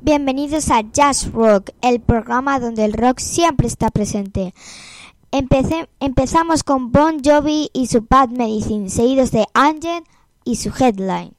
Bienvenidos a Jazz Rock, el programa donde el rock siempre está presente. Empezamos con Bon Jovi y su Bad Medicine, seguidos de Angel y su Headline.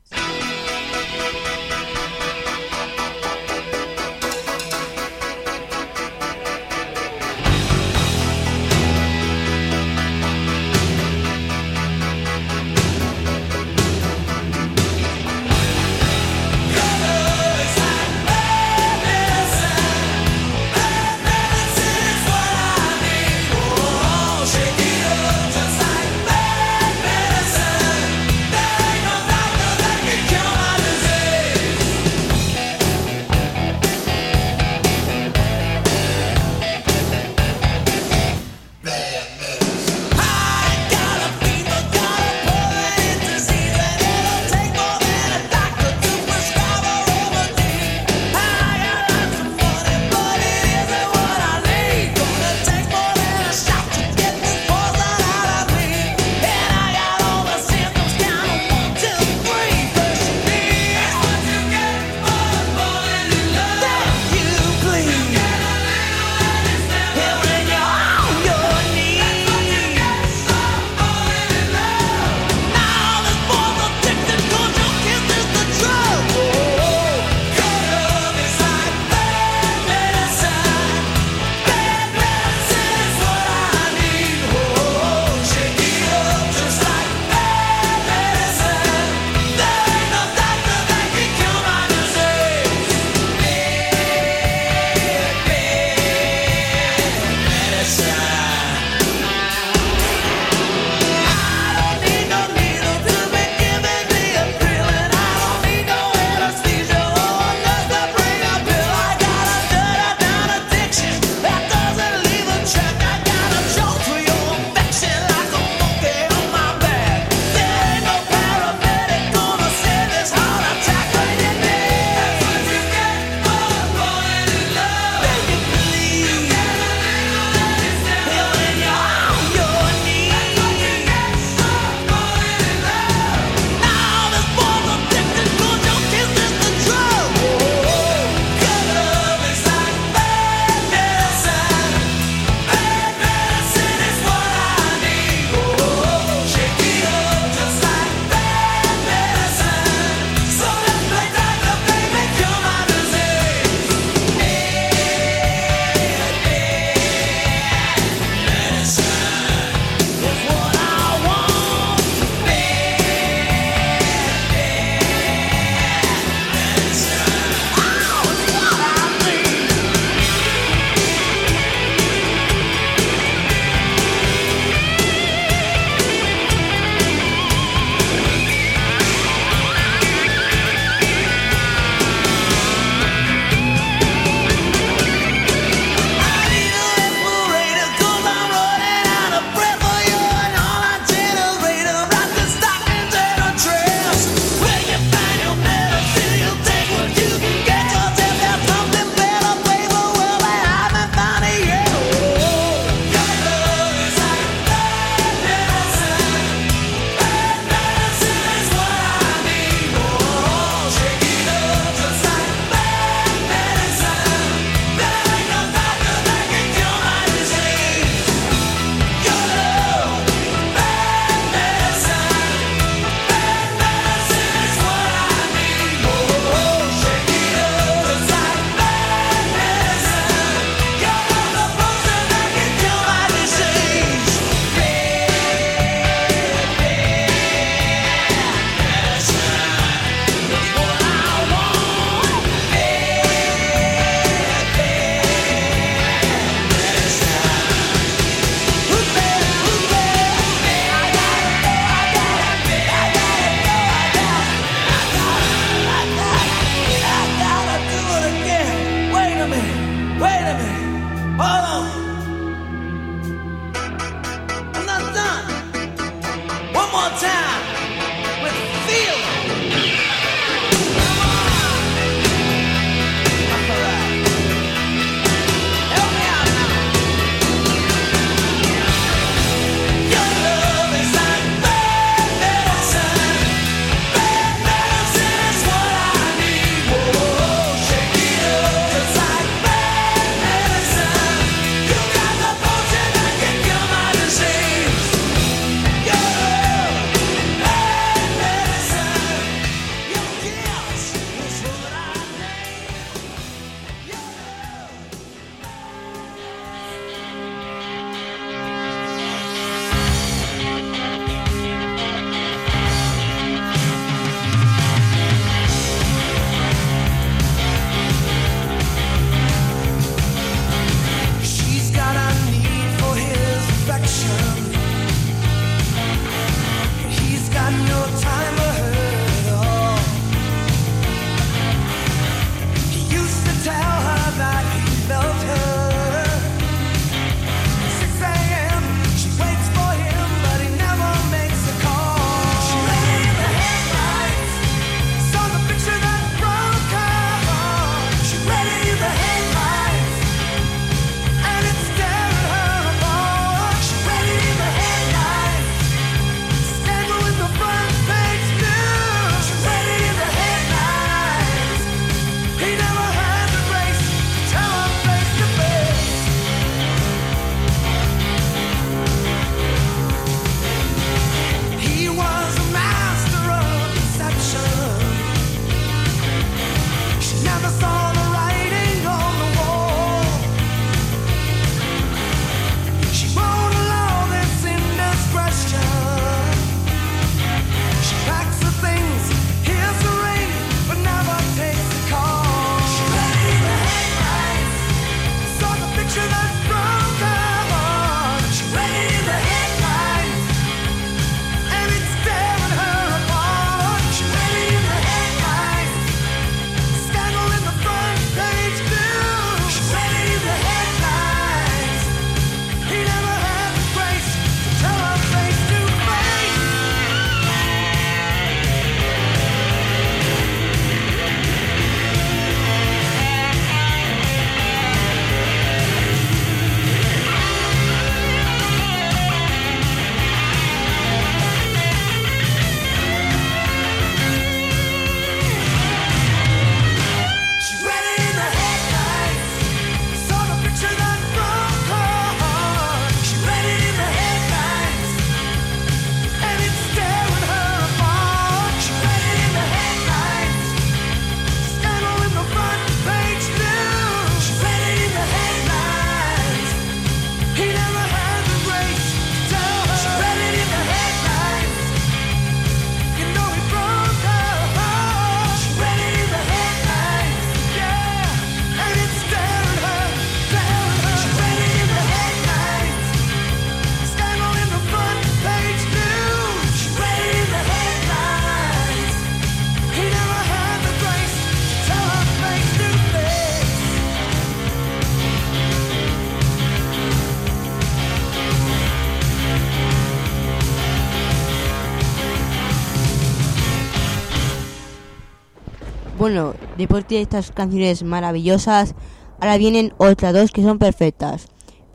Bueno, después de estas canciones maravillosas, ahora vienen otras dos que son perfectas.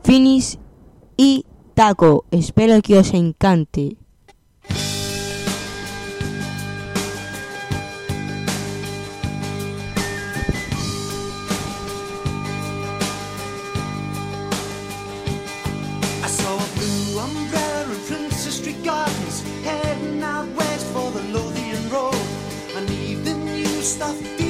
Finis y Taco. Espero que os encante. stuff.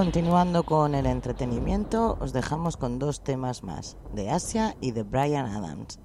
Continuando con el entretenimiento, os dejamos con dos temas más, de Asia y de Brian Adams.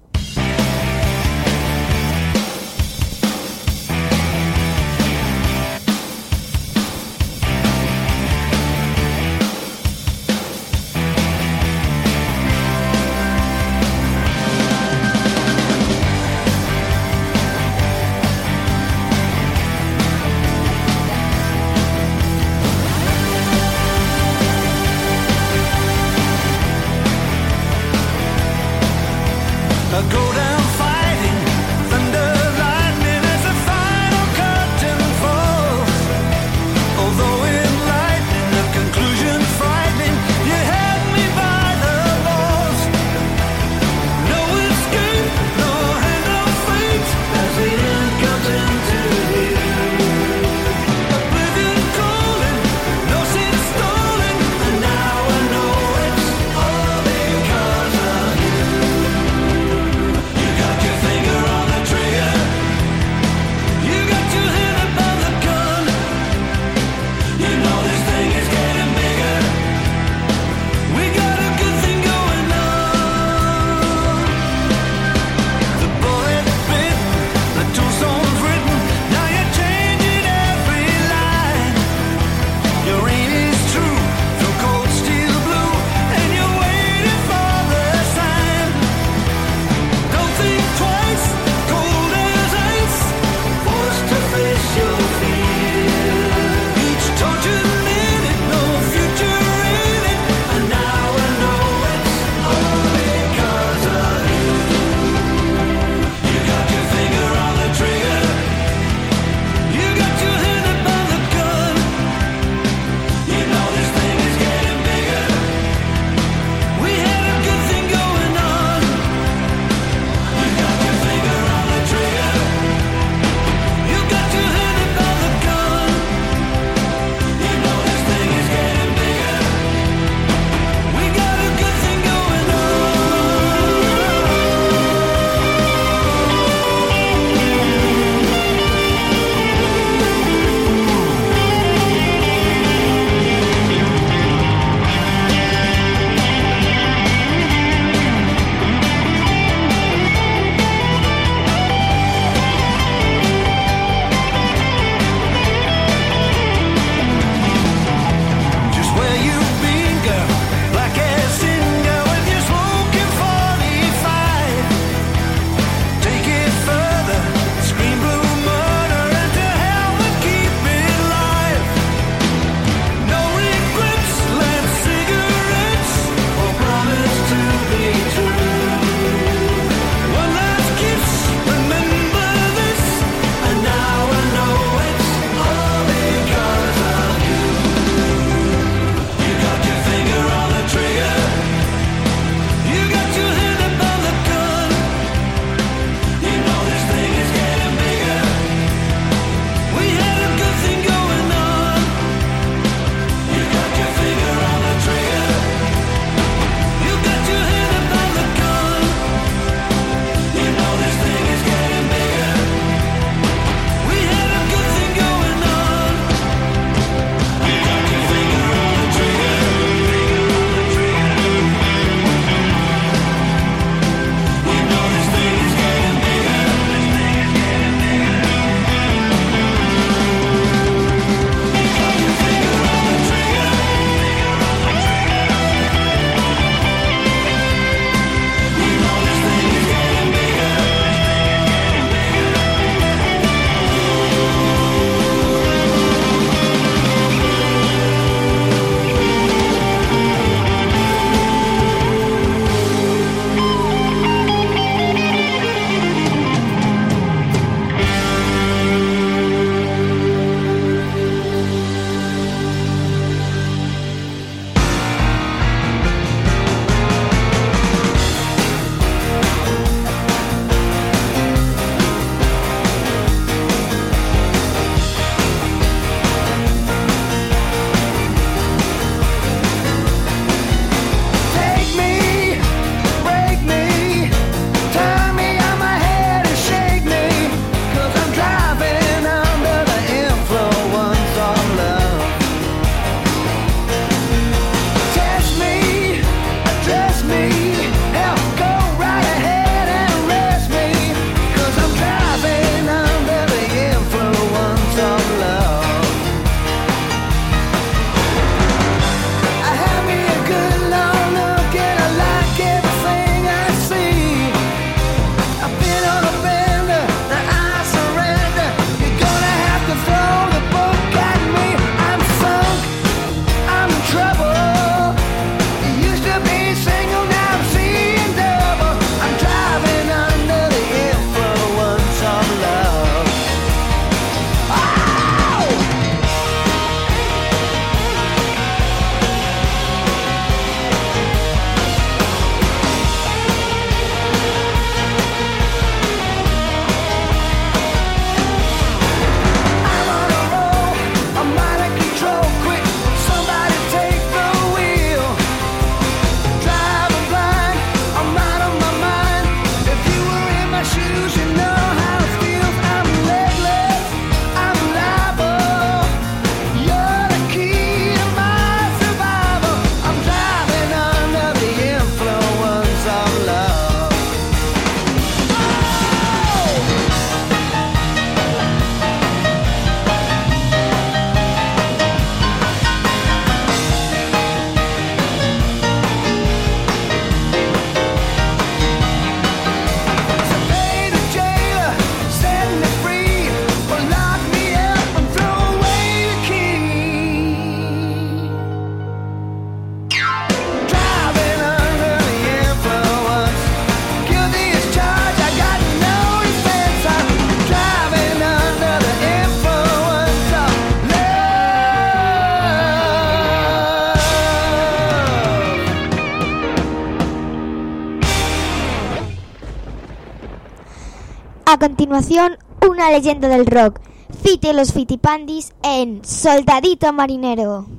Continuación, una leyenda del rock. Fito y los Fitipandis en Soldadito Marinero.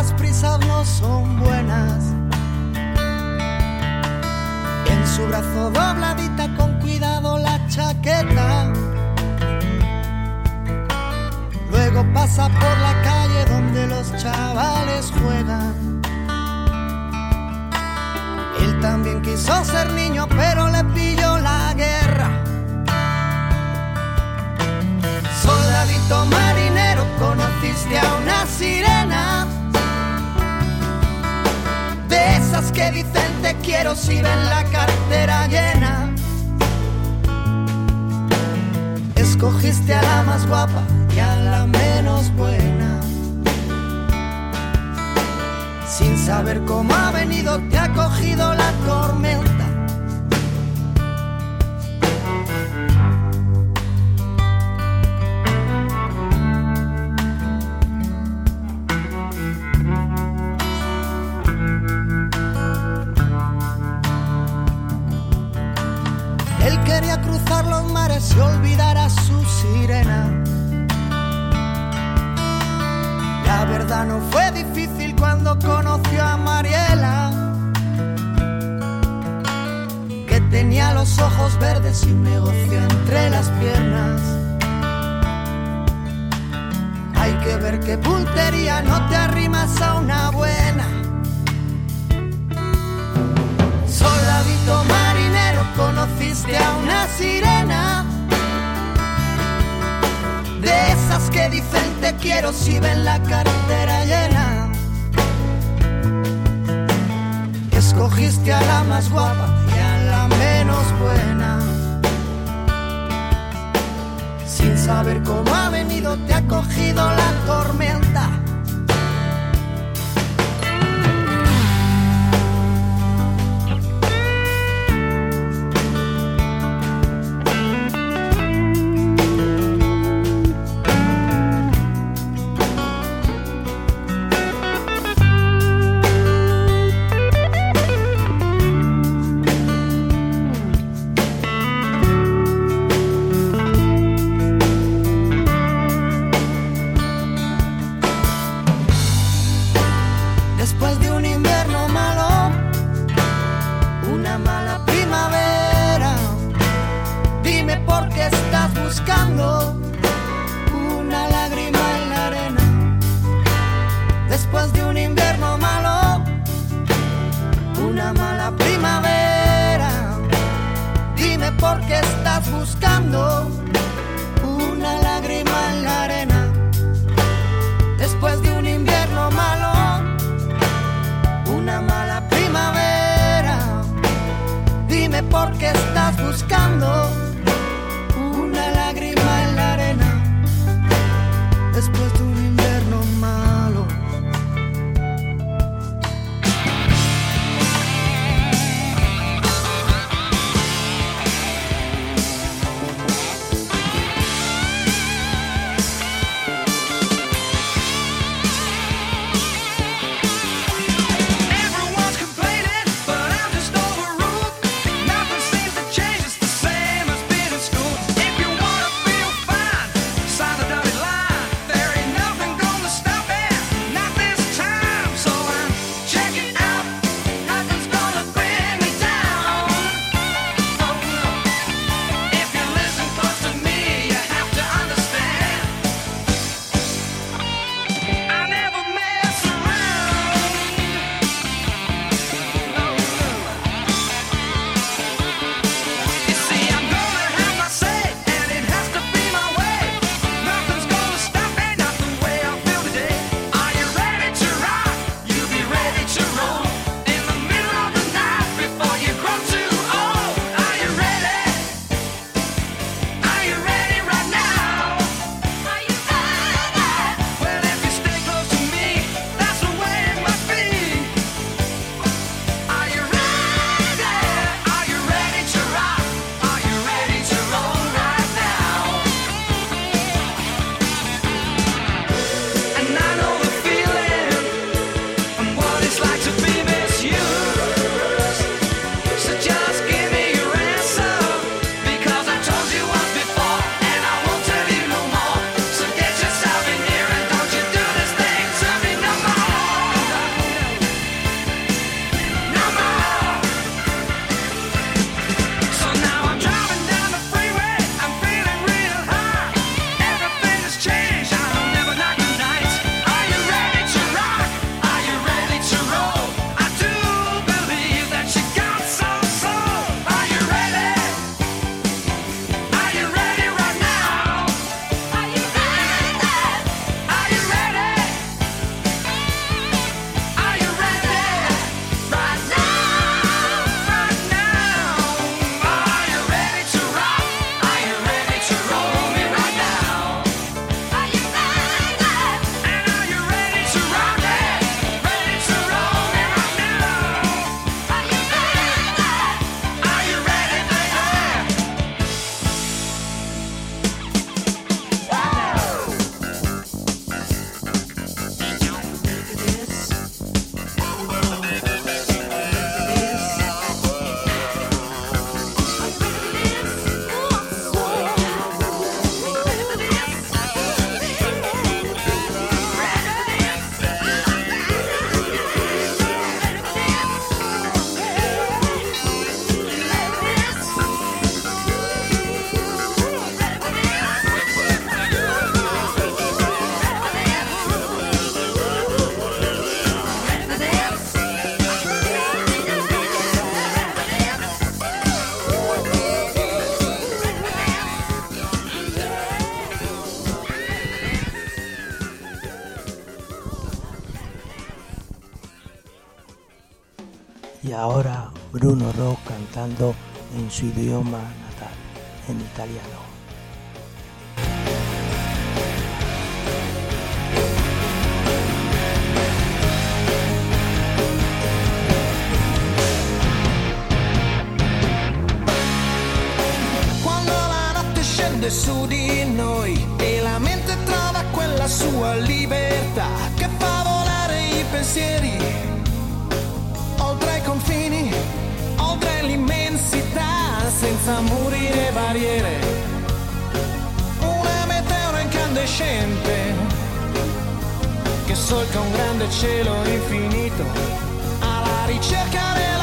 Las prisas no son buenas. En su brazo dobladita con cuidado la chaqueta. Luego pasa por la calle donde los chavales juegan. Él también quiso ser niño pero le pilló la guerra. Soldadito marinero, conociste a una sirena. Esas que dicen te quiero si ven la cartera llena. Escogiste a la más guapa y a la menos buena. Sin saber cómo ha venido, te ha cogido la tormenta. Cruzar los mares y olvidar a su sirena. La verdad no fue difícil cuando conoció a Mariela, que tenía los ojos verdes y un negocio entre las piernas. Hay que ver qué puntería, no te arrimas a una buena. Soldadito marinero, conociste a una sirena. De esas que dicen te quiero si ven la cartera llena. Escogiste a la más guapa y a la menos buena. Sin saber cómo ha venido, te ha cogido la tormenta. Buscando y ahora Bruno Rock cantando en su idioma natal, en italiano. crescente che solca un grande cielo infinito alla ricerca della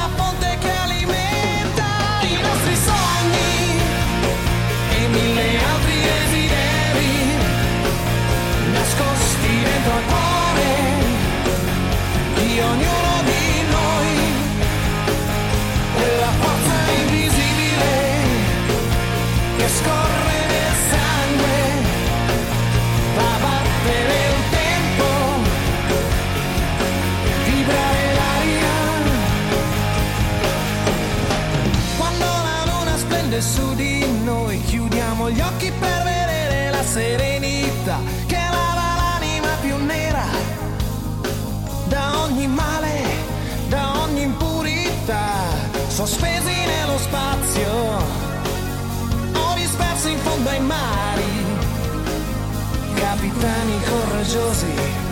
Gli occhi per vedere la serenità che lava l'anima più nera da ogni male, da ogni impurità, sospesi nello spazio o dispersi in fondo ai mari, capitani coraggiosi.